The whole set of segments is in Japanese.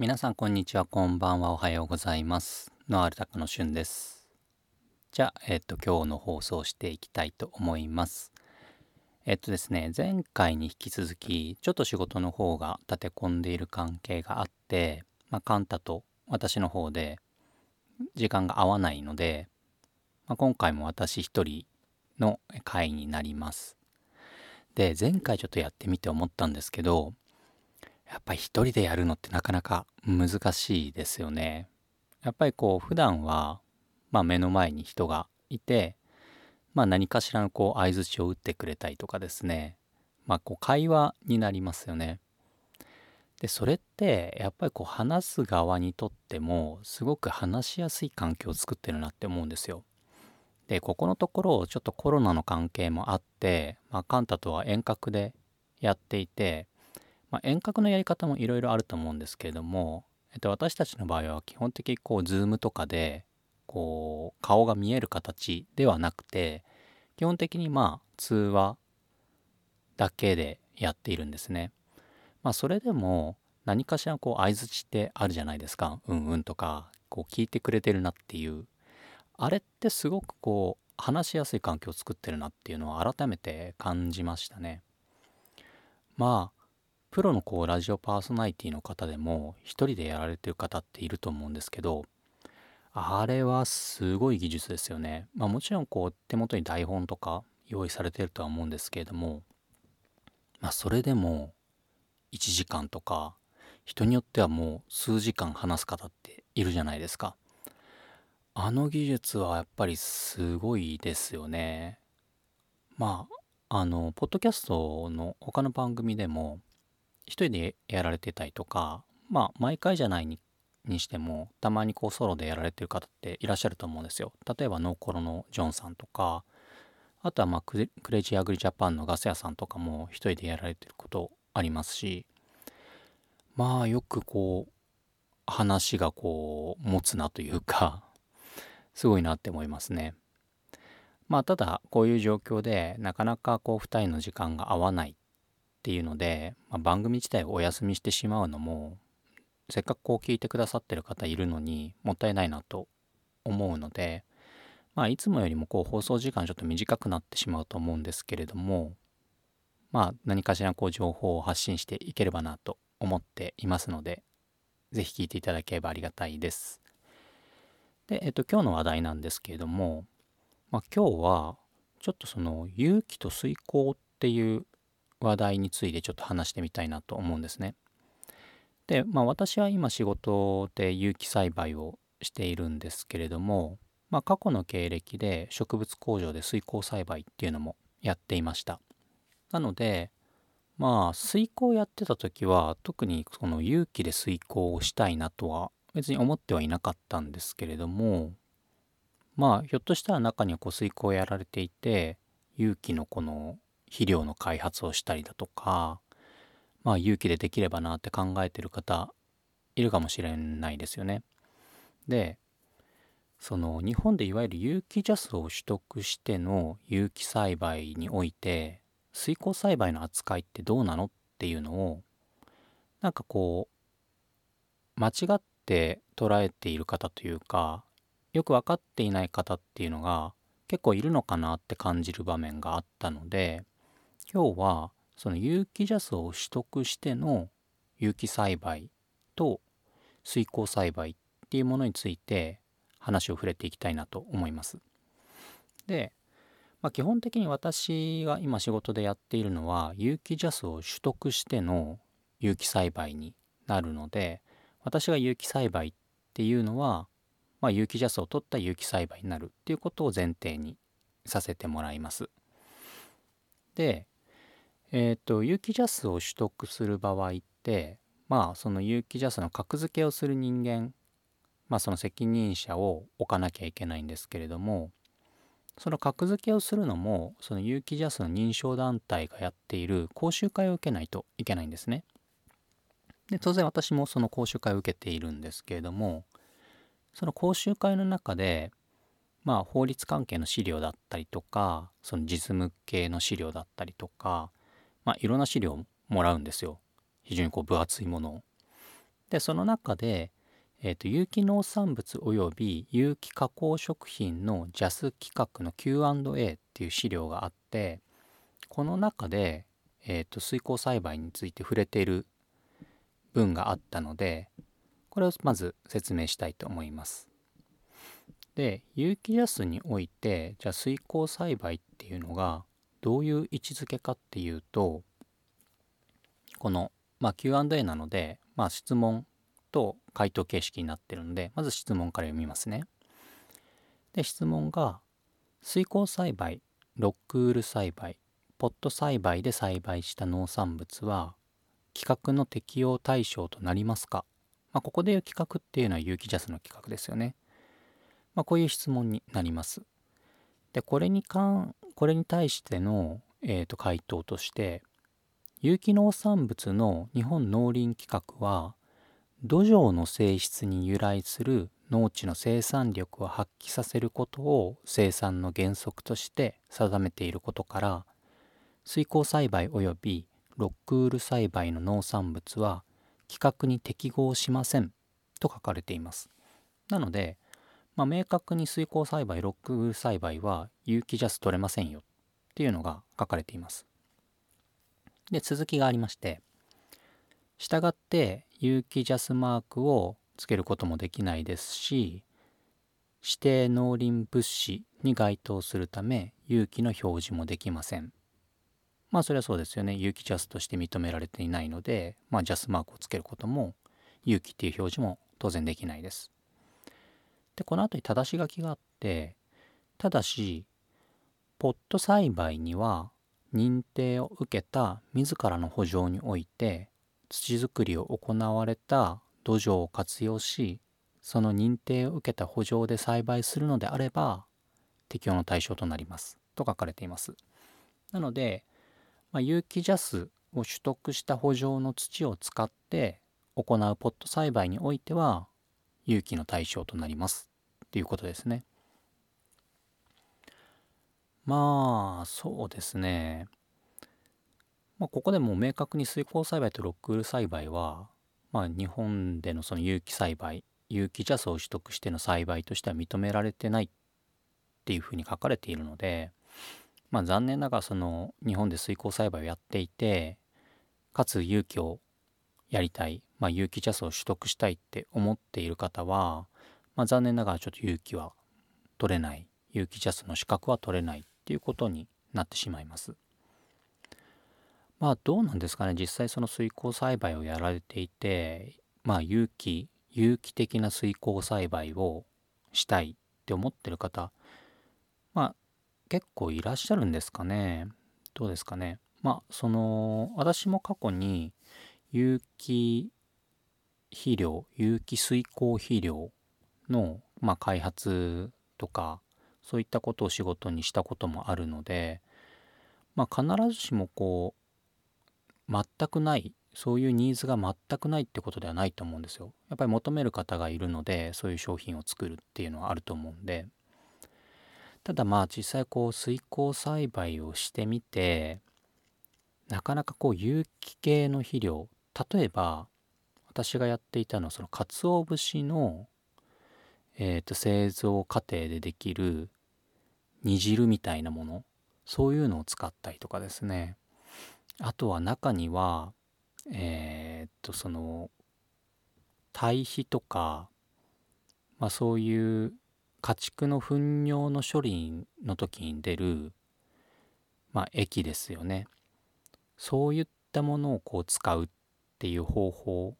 皆さんこんにちはこんばんはおはようございます。ノアルタカのしゅんです。じゃあえっ、と今日の放送していきたいと思います。えっ、とですね前回に引き続きちょっと仕事の方が立て込んでいる関係があってまあカンタと私の方で時間が合わないので、まあ、今回も私一人の回になります。で前回ちょっとやってみて思ったんですけどやっぱり一人でやるのってなかなか難しいですよね。やっぱりこう普段は、まあ、目の前に人がいて、まあ、何かしらのこう相槌を打ってくれたりとかですね、まあ、こう会話になりますよね。でそれってやっぱりこう話す側にとってもすごく話しやすい環境を作ってるなって思うんですよ。でここのところちょっとコロナの関係もあって、まあ、カンタとは遠隔でやっていてまあ、遠隔のやり方もいろいろあると思うんですけれども、えっと、私たちの場合は基本的にこう Zoom とかでこう顔が見える形ではなくて基本的にまあ通話だけでやっているんですね。まあそれでも何かしらこう相づちってあるじゃないですか。うんうんとかこう聞いてくれてるなっていう。あれってすごくこう話しやすい環境を作ってるなっていうのを改めて感じましたね。まあプロのこうラジオパーソナリティの方でも一人でやられてる方っていると思うんですけどあれはすごい技術ですよね。まあもちろんこう手元に台本とか用意されてるとは思うんですけれどもまあそれでも1時間とか人によってはもう数時間話す方っているじゃないですか。あの技術はやっぱりすごいですよね。まああのポッドキャストの他の番組でも一人でやられてたりとかまあ毎回じゃないににしてもたまにこうソロでやられてる方っていらっしゃると思うんですよ。例えばノーコロのジョンさんとかあとはまあクレイジーアグリジャパンのガス屋さんとかも一人でやられてることありますしまあよくこう話がこう持つなというかすごいなって思いますね。まあただこういう状況でなかなかこう2人の時間が合わないっていうので、まあ、番組自体をお休みしてしまうのもせっかくこう聞いてくださってる方いるのにもったいないなと思うので、まあ、いつもよりもこう放送時間ちょっと短くなってしまうと思うんですけれどもまあ何かしらこう情報を発信していければなと思っていますので是非聞いていただければありがたいです。で、えっと、今日の話題なんですけれども、まあ、今日はちょっとその勇気と遂行っていう話題についてちょっと話してみたいなと思うんですね。で、まあ私は今仕事で有機栽培をしているんですけれども、まあ過去の経歴で植物工場で水耕栽培っていうのもやっていました。なので、まあ水耕やってた時は特にその有機で水耕をしたいなとは別に思ってはいなかったんですけれども、まあひょっとしたら中にはこう水耕をやられていて、有機のこの肥料の開発をしたりだとかまあ勇気でできればなって考えてる方いるかもしれないですよね。でその日本でいわゆる有機ジャスを取得しての有機栽培において水耕栽培の扱いってどうなのっていうのをなんかこう間違って捉えている方というかよく分かっていない方っていうのが結構いるのかなって感じる場面があったので今日はその有機ジャスを取得しての有機栽培と水耕栽培っていうものについて話を触れていきたいなと思います。で、まあ、基本的に私が今仕事でやっているのは有機ジャスを取得しての有機栽培になるので私が有機栽培っていうのは、まあ、有機ジャスを取った有機栽培になるっていうことを前提にさせてもらいます。でえっ、ー、と有機ジャスを取得する場合ってまあその有機ジャスの格付けをする人間まあその責任者を置かなきゃいけないんですけれどもその格付けをするのもその有機ジャスの認証団体がやっている講習会を受けないといけないんですね。で当然私もその講習会を受けているんですけれどもその講習会の中でまあ法律関係の資料だったりとかその実務系の資料だったりとかまあ、いろんな資料をもらうんですよ。非常にこう分厚いものを。でその中で、えーと、有機農産物及び有機加工食品の JAS 企画の Q&A っていう資料があってこの中で、えーと、水耕栽培について触れている文があったのでこれをまず説明したいと思います。で有機ジャスにおいてじゃあ水耕栽培っていうのがどういう位置づけかっていうとこの、まあ、Q&A なので、まあ、質問と回答形式になってるのでまず質問から読みますね。で質問が水耕栽培ロックウール栽培ポット栽培で栽培した農産物は規格の適用対象となりますか、まあ、ここでいう規格っていうのは有機ジャスの規格ですよね。まあ、こういう質問になります。でこれに関これに対しての、えーと、回答として有機農産物の日本農林規格は土壌の性質に由来する農地の生産力を発揮させることを生産の原則として定めていることから水耕栽培及びロックウール栽培の農産物は規格に適合しませんと書かれています。なので、まあ、明確に水耕栽培ロック栽培は有機ジャス取れませんよっていうのが書かれています。で続きがありましてしたがって有機ジャスマークをつけることもできないですし指定農林物資に該当するため有機の表示もできません。まあそれはそうですよね。有機ジャスとして認められていないので、まあジャスマークをつけることも、有機っていう表示も当然できないです。で、この後に正し書きがあって、ただし、ポット栽培には認定を受けた自らの補助において土作りを行われた土壌を活用しその認定を受けた補助で栽培するのであれば適用の対象となります。と書かれています。なのでまあ、有機ジャスを取得した圃場の土を使って行うポット栽培においては有機の対象となりますっていうことですね。まあそうですね。まあ、ここでも明確に水耕栽培とロックウール栽培は、まあ、日本でのその有機栽培有機ジャスを取得しての栽培としては認められてないっていうふうに書かれているのでまあ残念ながらその日本で水耕栽培をやっていてかつ勇気をやりたい、まあ、有機ジャスを取得したいって思っている方は、まあ、残念ながらちょっと勇気は取れない。有機ジャスの資格は取れないっていうことになってしまいます。まあどうなんですかね。実際その水耕栽培をやられていてまあ有機有機的な水耕栽培をしたいって思ってる方まあ結構いらっしゃるんですかね。どうですかね。まあその私も過去に有機肥料有機水耕肥料の、まあ、開発とかそういったことを仕事にしたこともあるので、まあ、必ずしもこう全くないそういうニーズが全くないってことではないと思うんですよ。やっぱり求める方がいるのでそういう商品を作るっていうのはあると思うんでただまあ実際こう水耕栽培をしてみてなかなかこう有機系の肥料例えば私がやっていたのはその鰹節の、えー、と製造過程でできる煮汁みたいなもの。そういうのを使ったりとかですね。あとは中にはえっ、とその堆肥とかまあそういう家畜の糞尿の処理の時に出る、まあ、液ですよね。そういったものをこう使うっていう方法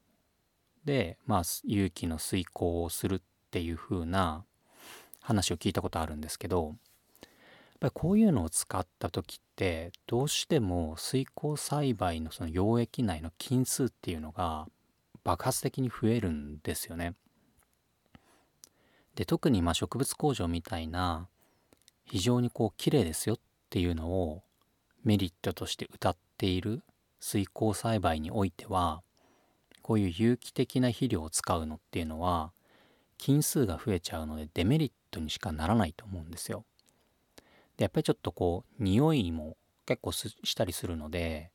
で、まあ、有機の遂行をするっていう風な話を聞いたことあるんですけどやっぱりこういうのを使った時ってどうしても水耕栽培のその溶液内の菌数っていうのが爆発的に増えるんですよね。で特にま植物工場みたいな非常にこう綺麗ですよっていうのをメリットとして謳っている水耕栽培においてはこういう有機的な肥料を使うのっていうのは菌数が増えちゃうのでデメリットにしかならないと思うんですよ。でやっぱりちょっとこう匂いも結構したりするので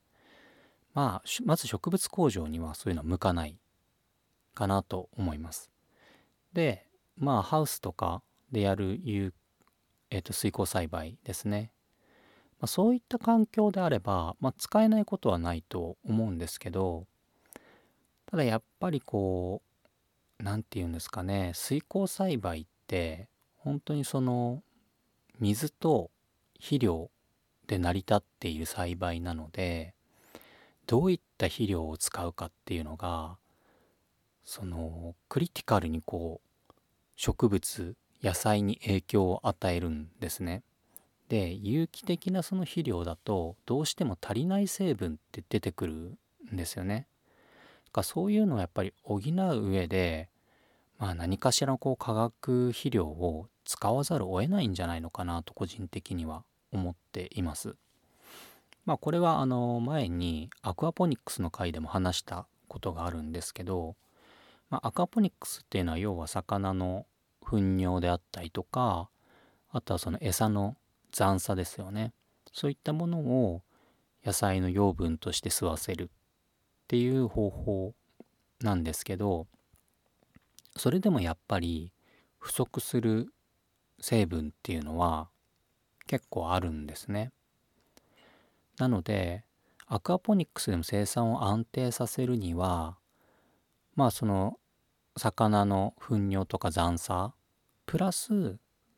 まあまず植物工場にはそういうのは向かないかなと思います。でまあハウスとかでやる有、えー、と水耕栽培ですね、ま、そういった環境であれば、まあ、使えないことはないと思うんですけどただやっぱりこう何て言うんですかね水耕栽培って本当にその水と肥料で成り立っている栽培なのでどういった肥料を使うかっていうのがそのクリティカルにこう植物野菜に影響を与えるんですね。で有機的なその肥料だとどうしても足りない成分って出てくるんですよね。かそういうのをやっぱり補う上でまあ何かしらこう化学肥料を使わざるを得ないんじゃないのかなと個人的には思っています。まあこれはあの前にアクアポニックスの回でも話したことがあるんですけど、まあ、アクアポニックスっていうのは要は魚の糞尿であったりとかあとはその餌の残差ですよねそういったものを野菜の養分として吸わせるっっていう方法なんですけどそれでもやっぱり不足する成分っていうのは結構あるんですね。なのでアクアポニックスでも生産を安定させるにはまあその魚の糞尿とか残差プラス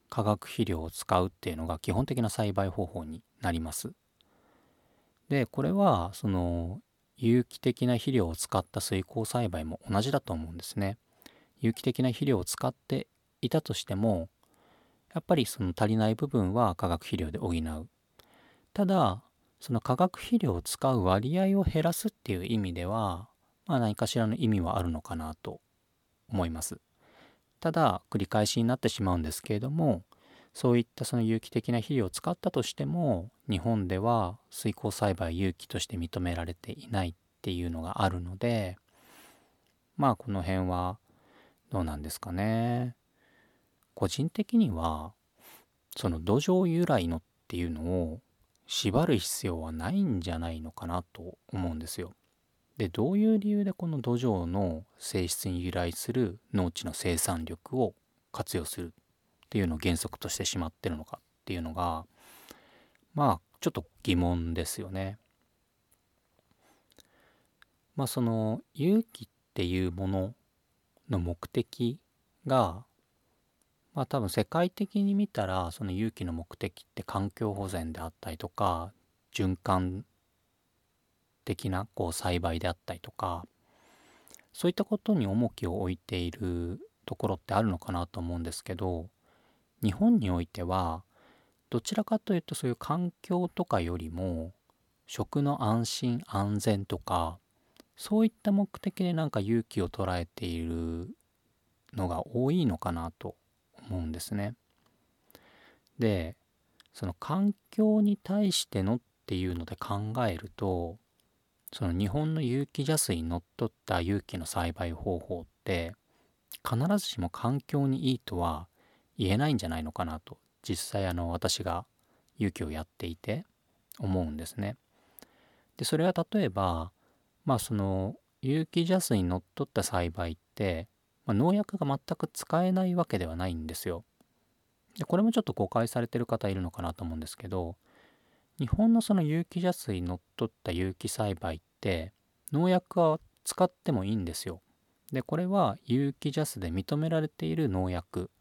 化学肥料を使うっていうのが基本的な栽培方法になります。でこれはその有機的な肥料を使った水耕栽培も同じだと思うんですね。有機的な肥料を使っていたとしてもやっぱりその足りない部分は化学肥料で補う。ただその化学肥料を使う割合を減らすっていう意味では、まあ、何かしらの意味はあるのかなと思います。ただ繰り返しになってしまうんですけれどもそういったその有機的な肥料を使ったとしても日本では水耕栽培有機として認められていないっていうのがあるのでまあこの辺はどうなんですかね。個人的にはその土壌由来のっていうのを縛る必要はないんじゃないのかなと思うんですよ。でどういう理由でこの土壌の性質に由来する農地の生産力を活用するっていうのを原則としてしまってるのかっていうのがまあちょっと疑問ですよね。まあその勇気っていうものの目的がまあ多分世界的に見たらその有機の目的って環境保全であったりとか循環的なこう栽培であったりとかそういったことに重きを置いているところってあるのかなと思うんですけど日本においてはどちらかというとそういう環境とかよりも食の安心安全とかそういった目的でなんか勇気を捉えているのが多いのかなと思うんですね。でその環境に対してのっていうので考えるとその日本の有機ジャスにのっとった有機の栽培方法って必ずしも環境にいいとは言えないんじゃないのかなと実際あの私が有機をやっていて思うんですね。でそれは例えばまあその有機ジャスにのっとった栽培ってまあ、農薬が全く使えないわけではないんですよ。でこれもちょっと誤解されてる方いるのかなと思うんですけど日本のその有機邪水にのっとった有機栽培って農薬は使ってもいいんですよ。でこれは有機ジャスで認められている農薬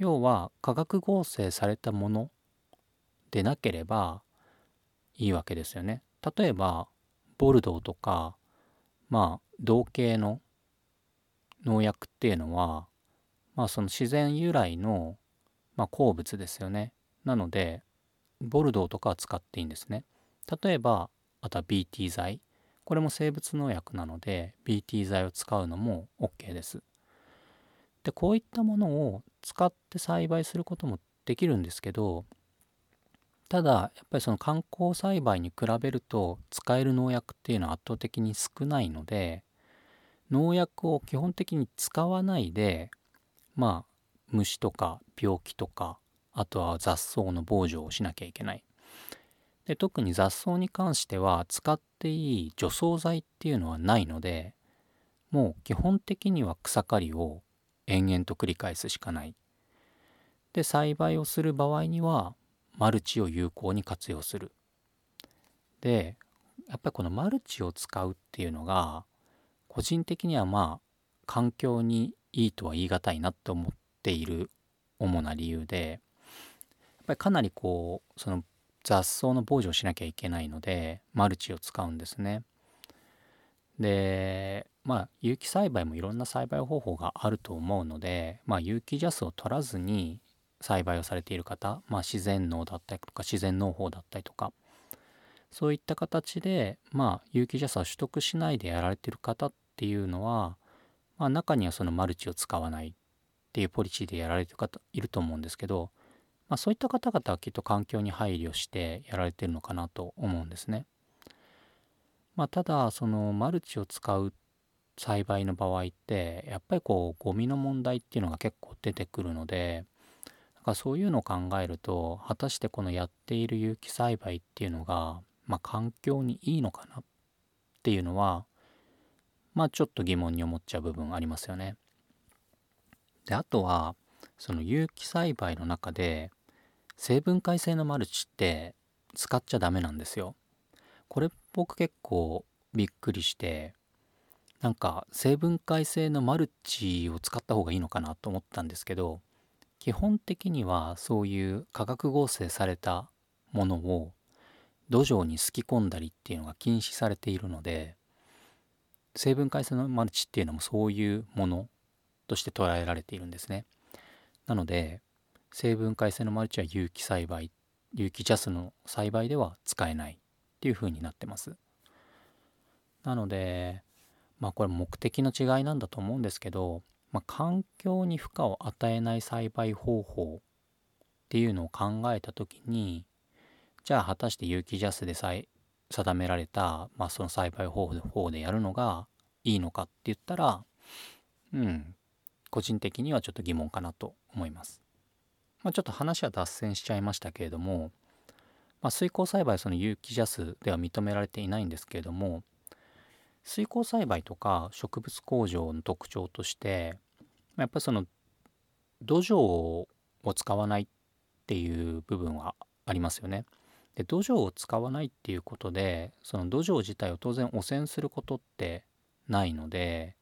要は化学合成されたものでなければいいわけですよね。例えばボルドーとかまあ同系の農薬っていうのは、まあ、その自然由来の、まあ、鉱物ですよね。なのでボルドーとかは使っていいんですね。例えばあとは BT 剤これも生物農薬なので BT 剤を使うのも OK です。でこういったものを使って栽培することもできるんですけどただやっぱりその観光栽培に比べると使える農薬っていうのは圧倒的に少ないので農薬を基本的に使わないでまあ虫とか病気とかあとは雑草の防除をしなきゃいけない。で特に雑草に関しては使っていい除草剤っていうのはないのでもう基本的には草刈りを延々と繰り返すしかない。で栽培をする場合にはマルチを有効に活用する。でやっぱりこのマルチを使うっていうのが個人的にはまあ環境にいいとは言い難いなって思っている主な理由でやっぱりかなりこうその雑草の防除をしなきゃいけないのでマルチを使うんですね。でまあ有機栽培もいろんな栽培方法があると思うのでまあ有機ジャスを取らずに栽培をされている方、まあ、自然農だったりとか自然農法だったりとかそういった形でまあ有機ジャスを取得しないでやられている方っていうのは、まあ、中にはそのマルチを使わないっていうポリシーでやられてる方いると思うんですけどまあ、そういった方々はきっと環境に配慮してやられてるのかなと思うんですね。まあ、ただそのマルチを使う栽培の場合ってやっぱりこうゴミの問題っていうのが結構出てくるのでだかそういうのを考えると果たしてこのやっている有機栽培っていうのが、まあ、環境にいいのかなっていうのはまあちょっと疑問に思っちゃう部分ありますよね。であとはその有機栽培の中で成分解性のマルチって使っちゃダメなんですよ。これ僕結構びっくりしてなんか成分解性のマルチを使った方がいいのかなと思ったんですけど基本的にはそういう化学合成されたものを土壌にすき込んだりっていうのが禁止されているので成分解性のマルチっていうのもそういうものとして捉えられているんですね。なので成分解性のマルチは有機栽培有機ジャスの栽培では使えないっていう風になってますなのでまあこれ目的の違いなんだと思うんですけど、まあ、環境に負荷を与えない栽培方法っていうのを考えた時にじゃあ果たして有機ジャスで定められた、まあ、その栽培方法でやるのがいいのかって言ったらうん個人的にはちょっと疑問かなと思います。まあ、ちょっと話は脱線しちゃいましたけれども、まあ、水耕栽培その有機ジャスでは認められていないんですけれども水耕栽培とか植物工場の特徴としてやっぱりその土壌を使わないっていう部分はありますよね。で土壌を使わないっていうことでその土壌自体を当然汚染することってないので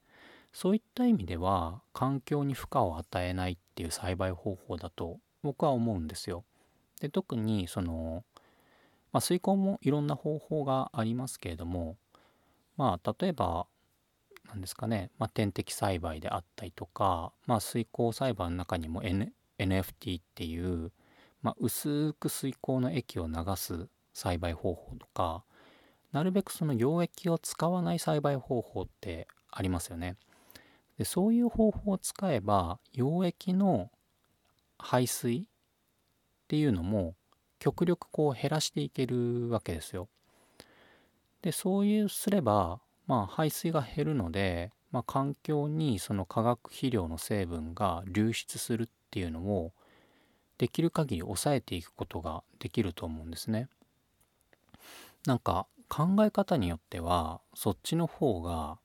そういった意味では環境に負荷を与えないっていう栽培方法だと僕は思うんですよ。で特にその、まあ、水耕もいろんな方法がありますけれどもまあ例えば何ですかね、まあ、点滴栽培であったりとか、まあ、水耕栽培の中にも、N、NFT っていう、まあ、薄く水耕の液を流す栽培方法とかなるべくその溶液を使わない栽培方法ってありますよね。でそういう方法を使えば溶液の排水っていうのも極力こう減らしていけるわけですよ。でそういうすればまあ排水が減るので、まあ、環境にその化学肥料の成分が流出するっていうのをできる限り抑えていくことができると思うんですね。なんか考え方によってはそっちの方が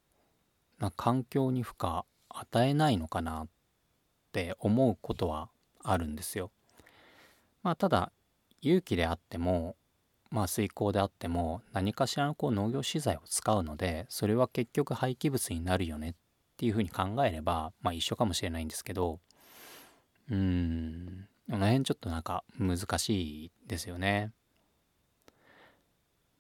な環境に負荷与えないのかなって思うことはあるんですよ。まあただ有機であってもまあ水耕であっても何かしらのこう農業資材を使うのでそれは結局廃棄物になるよねっていうふうに考えればまあ一緒かもしれないんですけどうんこの辺ちょっとなんか難しいですよね。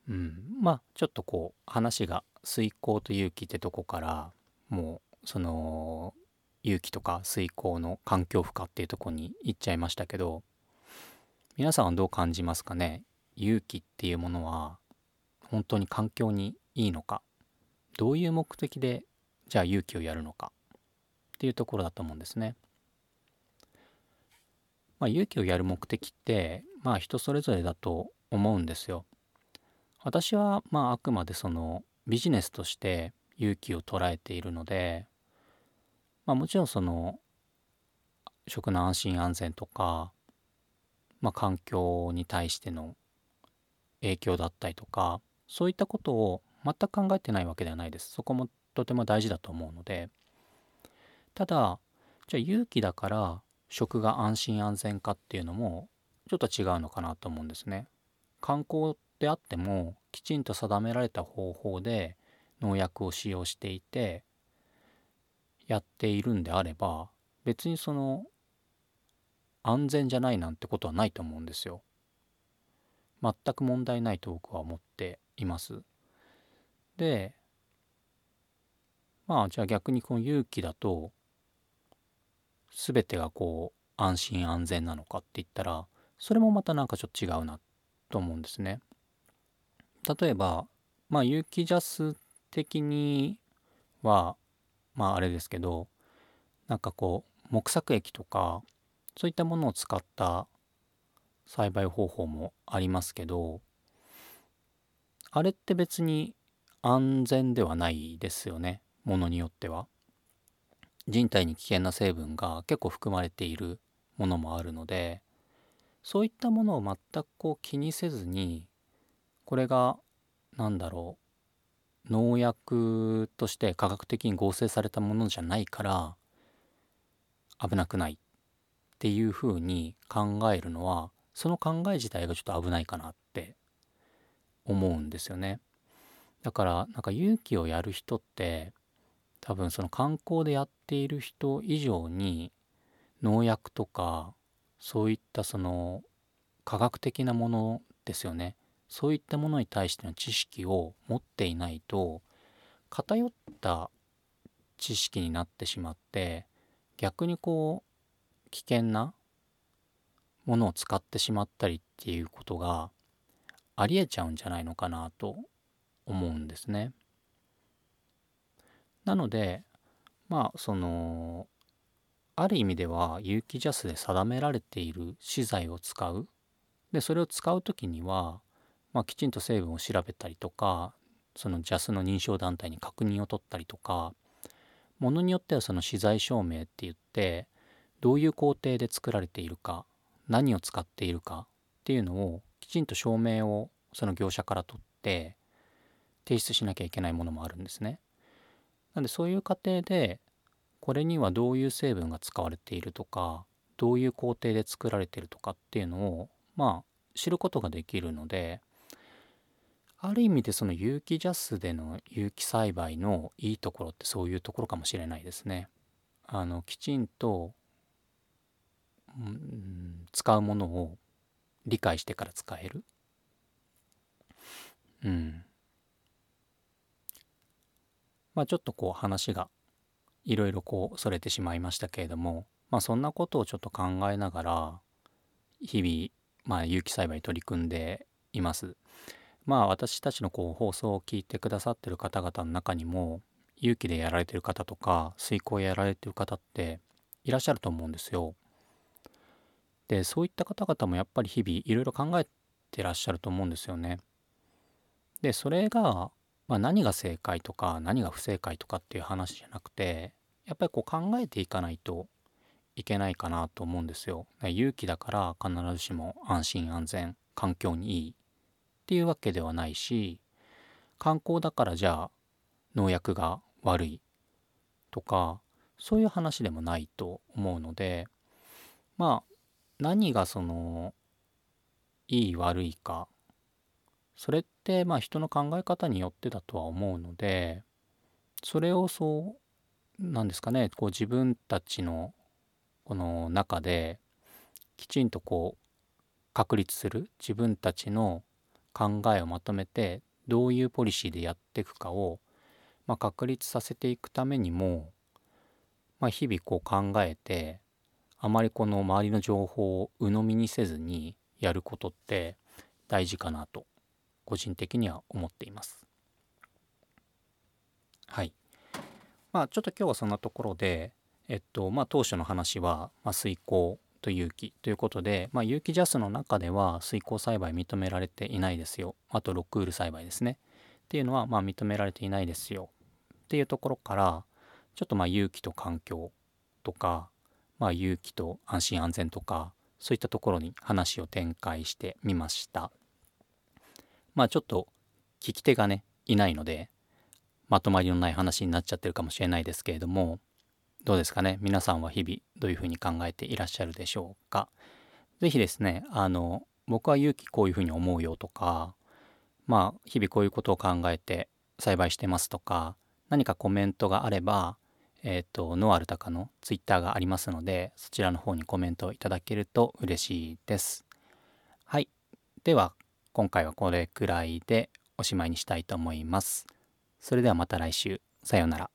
うん、まあちょっとこう話が水耕と有機ってとこからもうその有機とか水耕の環境負荷っていうとこに行っちゃいましたけど皆さんはどう感じますかね？有機っていうものは本当に環境にいいのかどういう目的でじゃあ有機をやるのかっていうところだと思うんですね。まあ、有機をやる目的ってまあ人それぞれだと思うんですよ。私はまああくまでそのビジネスとして勇気を捉えているので、まあ、もちろんその食の安心安全とか、まあ、環境に対しての影響だったりとかそういったことを全く考えてないわけではないです。そこもとても大事だと思うのでただじゃあ勇気だから食が安心安全かっていうのもちょっと違うのかなと思うんですね。観光であってもきちんと定められた方法で農薬を使用していてやっているんであれば別にその安全じゃないなんてことはないと思うんですよ。全く問題ないと僕は思っています。でまあじゃあ逆にこの勇気だと全てがこう安心安全なのかって言ったらそれもまたなんかちょっと違うなと思うんですね。例えばまあ有機ジャス的にはまああれですけどなんかこう木作液とかそういったものを使った栽培方法もありますけどあれって別に安全ではないですよねものによっては。人体に危険な成分が結構含まれているものもあるのでそういったものを全くこう気にせずにこれが何だろう農薬として科学的に合成されたものじゃないから危なくないっていうふうに考えるのはその考え自体がちょっと危ないかなって思うんですよね。だからなんか勇気をやる人って多分その観光でやっている人以上に農薬とかそういったその科学的なものですよねそういったものに対しての知識を持っていないと偏った知識になってしまって逆にこう危険なものを使ってしまったりっていうことがありえちゃうんじゃないのかなと思うんですね。なのでまあそのある意味では有機ジャスで定められている資材を使うでそれを使う時には、まあ、きちんと成分を調べたりとかそのジャスの認証団体に確認を取ったりとかものによってはその資材証明って言ってどういう工程で作られているか何を使っているかっていうのをきちんと証明をその業者から取って提出しなきゃいけないものもあるんですね。なんでそういう過程でこれにはどういう成分が使われているとかどういう工程で作られているとかっていうのをまあ知ることができるのである意味でその有機ジャスでの有機栽培のいいところってそういうところかもしれないですね。あのきちんと、うん、使うものを理解してから使える。うん。まあちょっとこう話がいろいろこうそれてしまいましたけれどもまあそんなことをちょっと考えながら日々まあ有機栽培に取り組んでいます。まあ私たちのこう放送を聞いてくださってる方々の中にも有機でやられてる方とか水耕やられてる方っていらっしゃると思うんですよ。でそういった方々もやっぱり日々いろいろ考えてらっしゃると思うんですよね。でそれがまあ、何が正解とか何が不正解とかっていう話じゃなくてやっぱりこう考えていかないといけないかなと思うんですよ。勇気だから必ずしも安心安全環境にいいっていうわけではないし観光だからじゃあ農薬が悪いとかそういう話でもないと思うのでまあ何がそのいい悪いか。それってまあ人の考え方によってだとは思うのでそれをそうなんですかねこう自分たちのこの中できちんとこう確立する自分たちの考えをまとめてどういうポリシーでやっていくかを、まあ、確立させていくためにも、まあ、日々こう考えてあまりこの周りの情報を鵜呑みにせずにやることって大事かなと個人的には思っています。はい。まあちょっと今日はそんなところで、えっとまあ当初の話は、まあ、水耕と有機ということで、まあ、有機ジャスの中では水耕栽培認められていないですよ。あとロックウール栽培ですね。っていうのはまあ認められていないですよ。っていうところからちょっとまあ有機と環境とか、まあ、有機と安心安全とかそういったところに話を展開してみました。まあちょっと聞き手がねいないのでまとまりのない話になっちゃってるかもしれないですけれどもどうですかね？皆さんは日々どういうふうに考えていらっしゃるでしょうか？是非ですねあの僕は勇気こういうふうに思うよとかまあ日々こういうことを考えて栽培してますとか何かコメントがあればえっ、ー、とノアルタカのツイッターがありますのでそちらの方にコメントいただけると嬉しいです。はい。では今回はこれくらいでおしまいにしたいと思います。それではまた来週。さようなら。